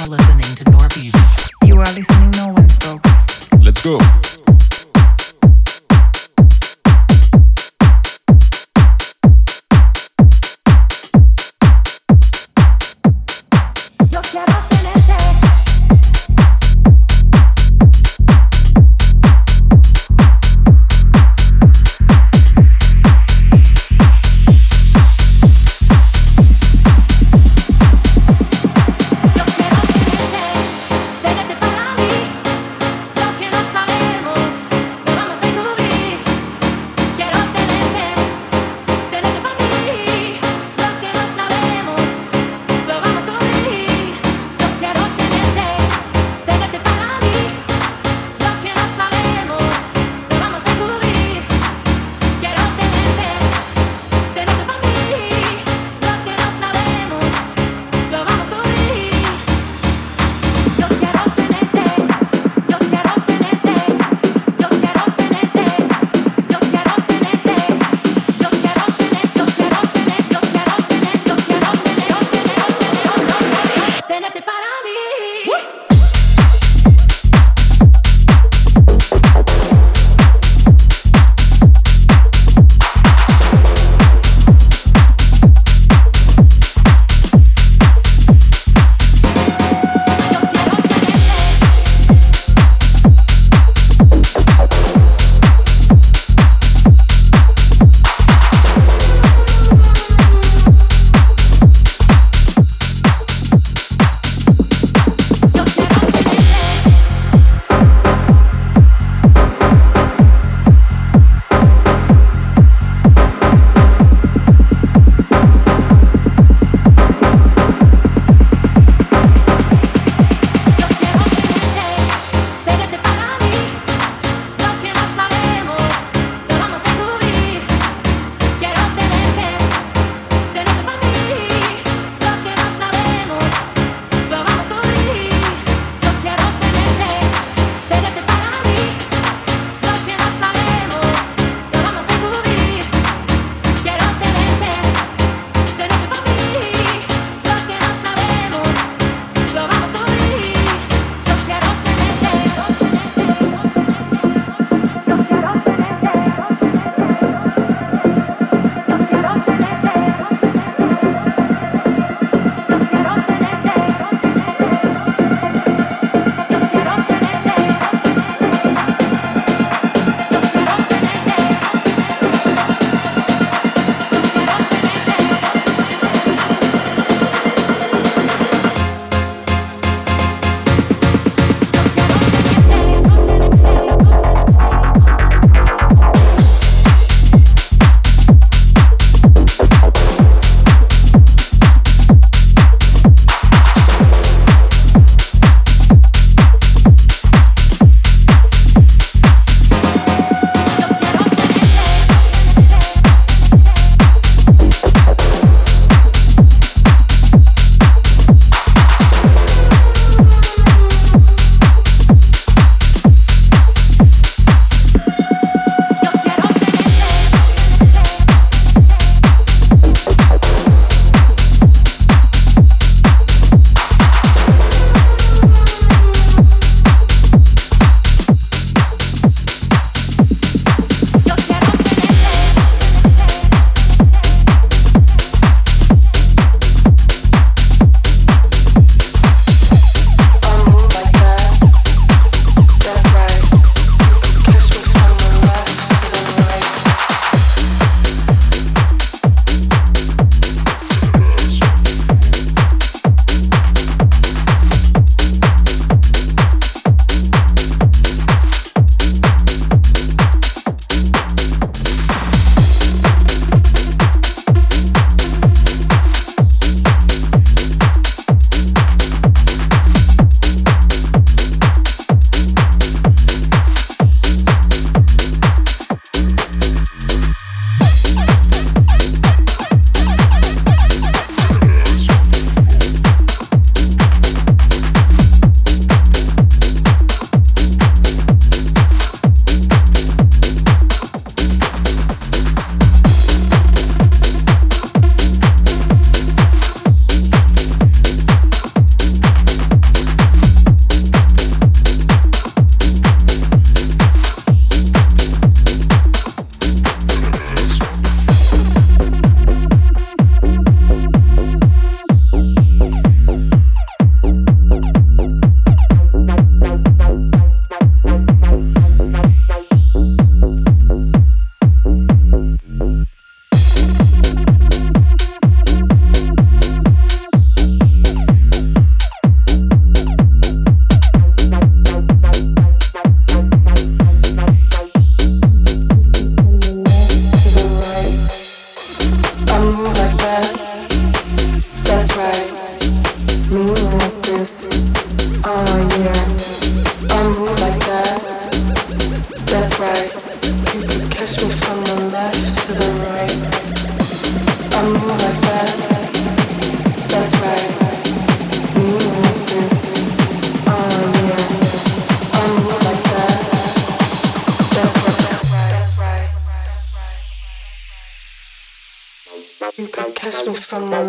are listening to Norby. You are listening No One's Progress. Let's go.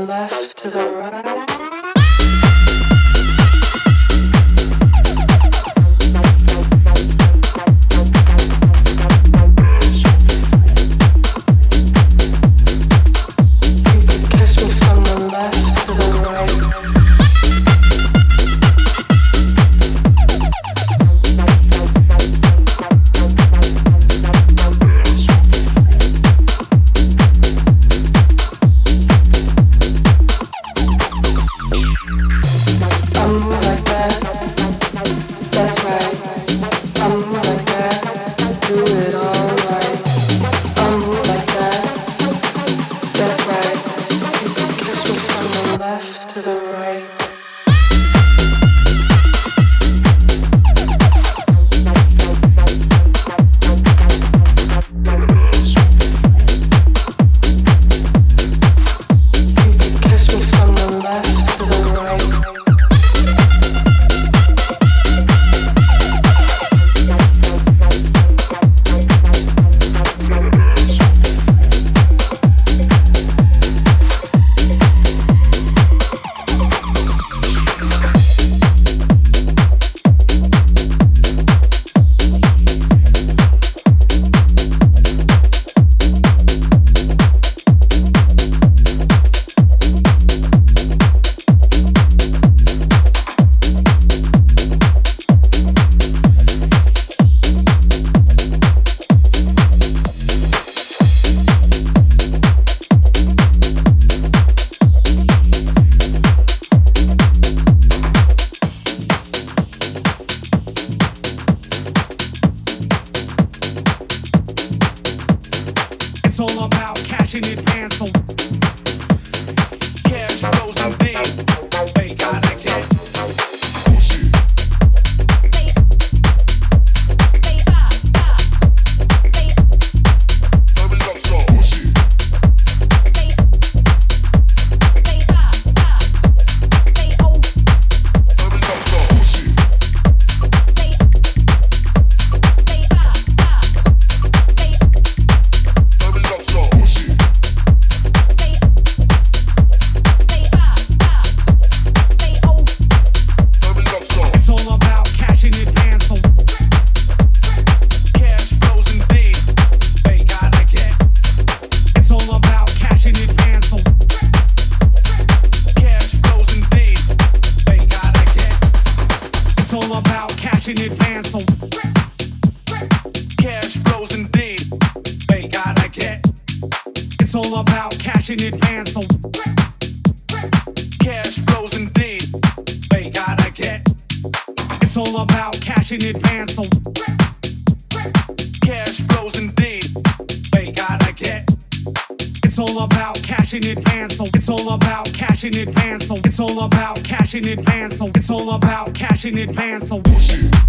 left to the right. advance, so it's all about cash in advance, so it's all about cash in advance, so it's all about cash in advance, so.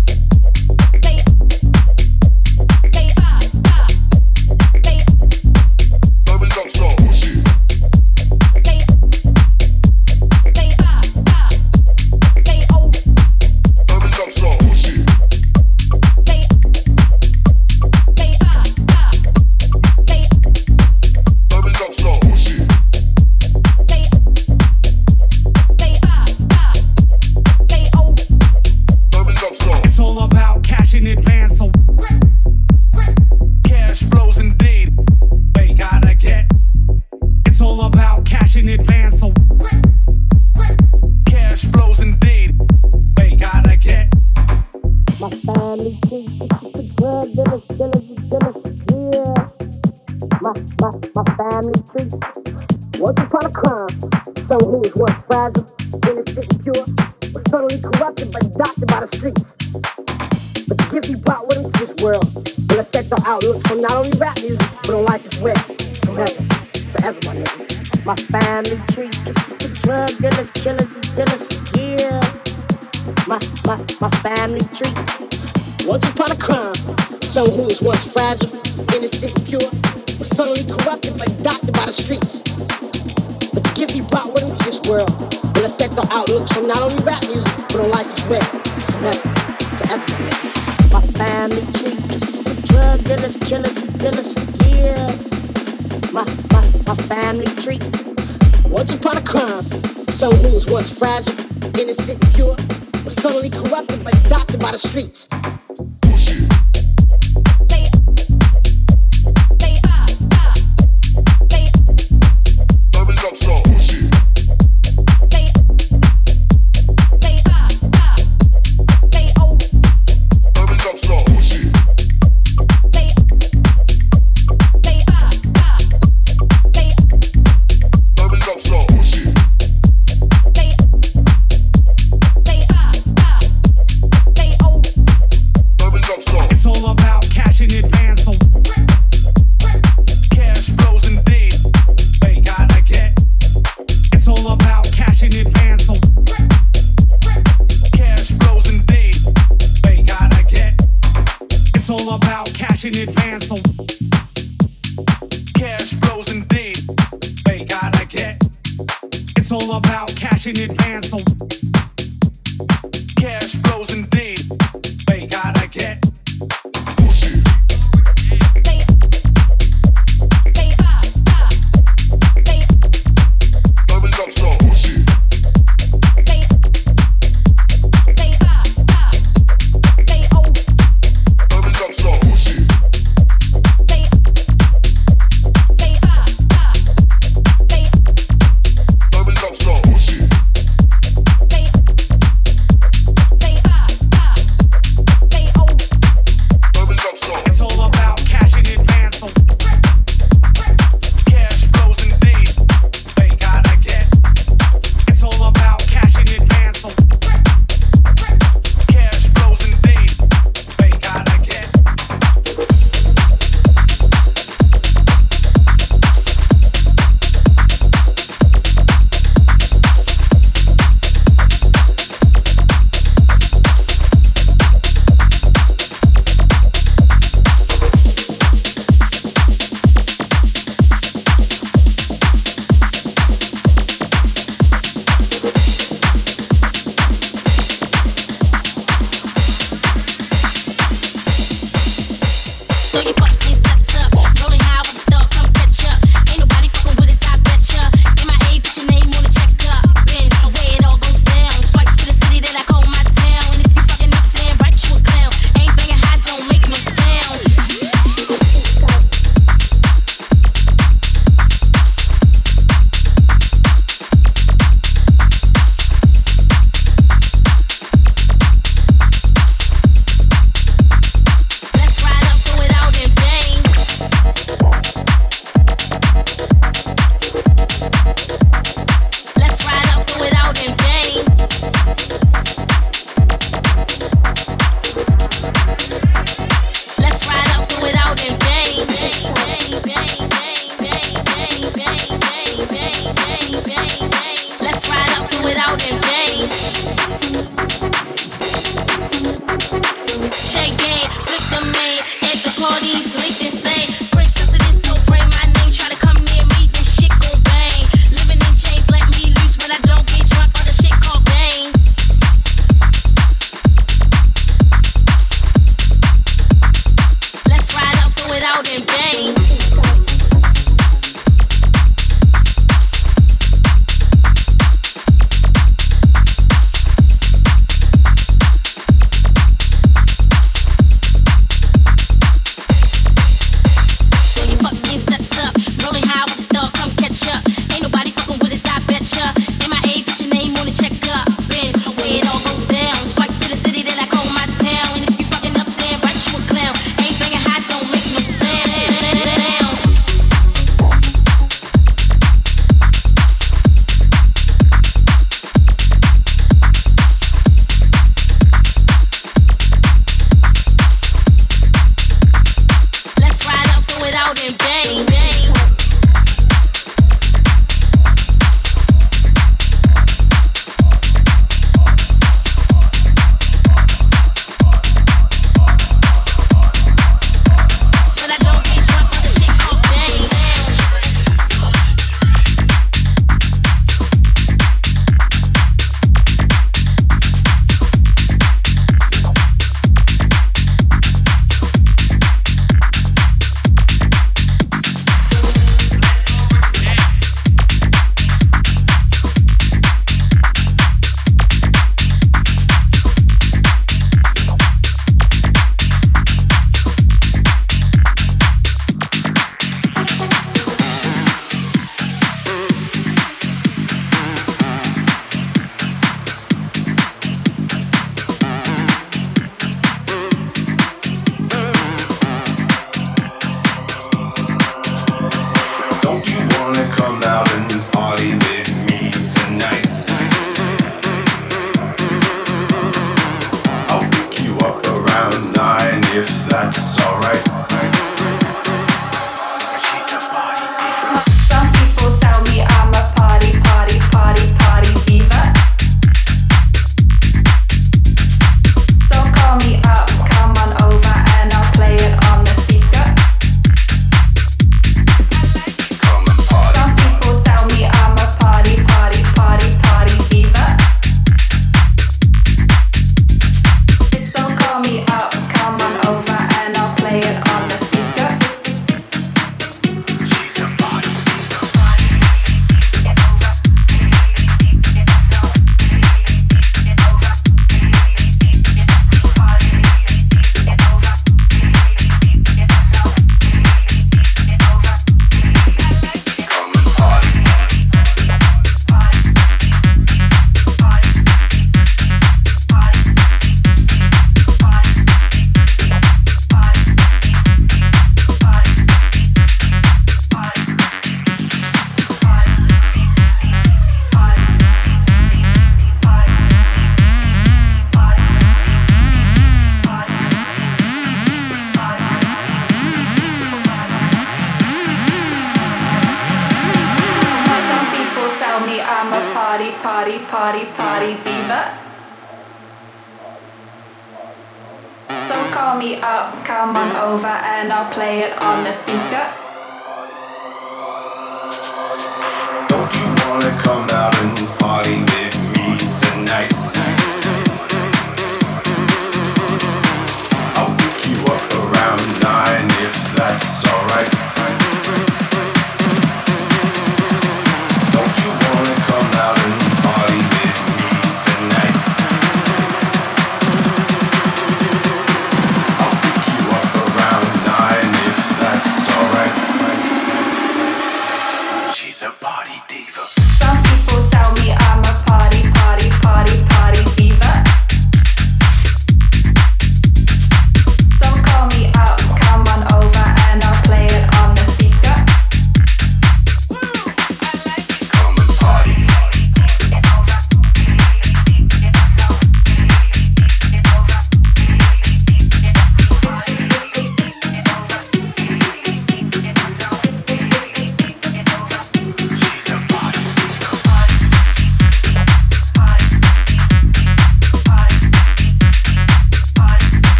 Diva.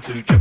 Who be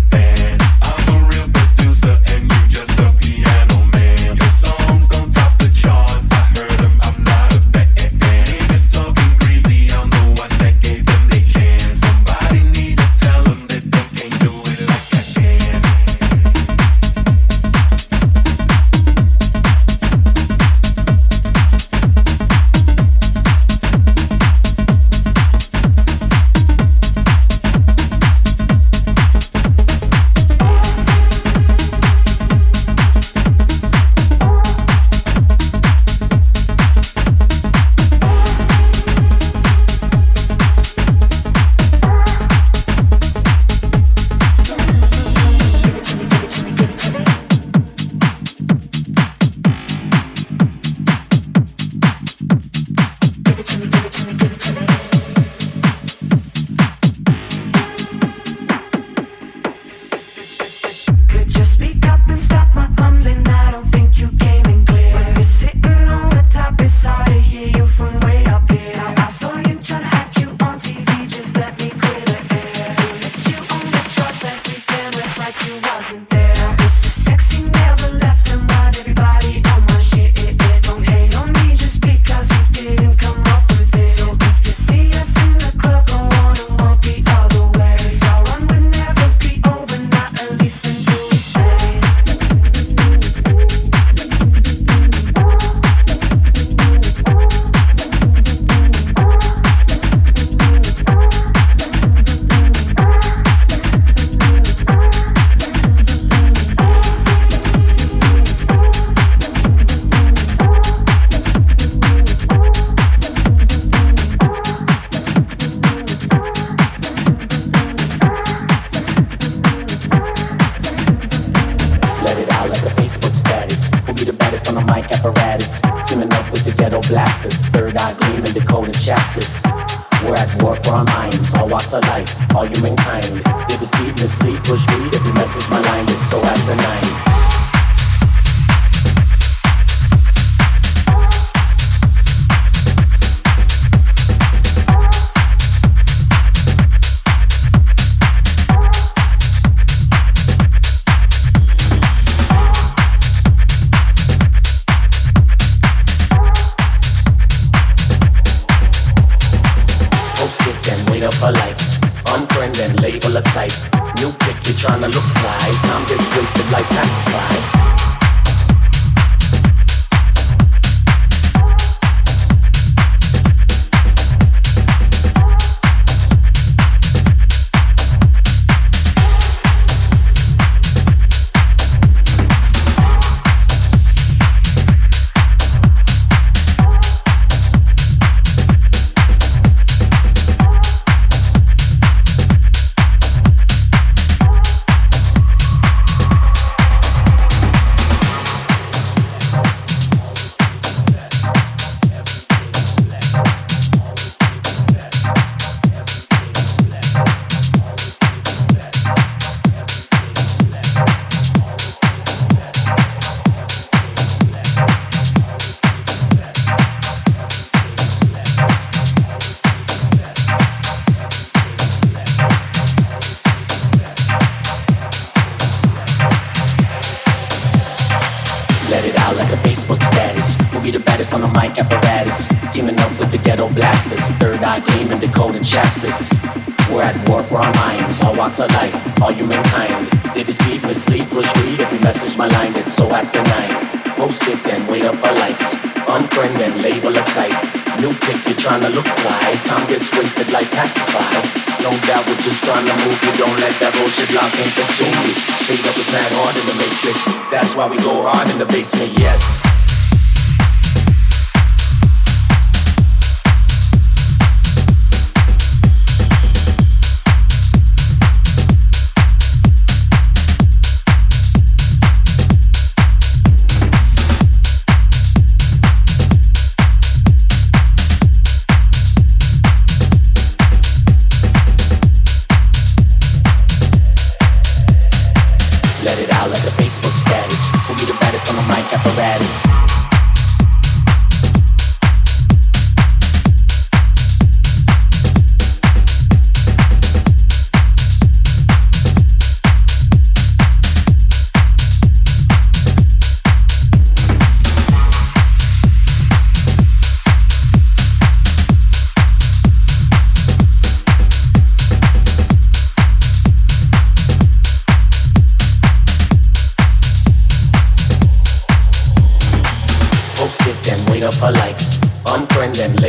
the baddest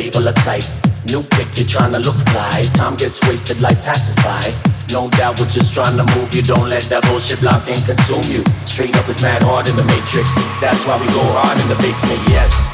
label type. New pick, you're trying to look fly. Time gets wasted like passes by. No doubt we're just trying to move you. Don't let that bullshit block and consume you. Straight up is mad hard in the matrix. That's why we go hard in the basement, yes.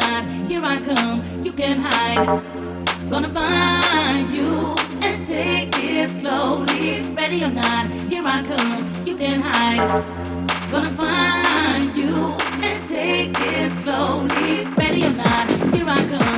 not. Here I come, you can hide. Gonna find you and take it slowly. Ready or not, here I come, you can hide. Gonna find you and take it slowly. Ready or not, here I come.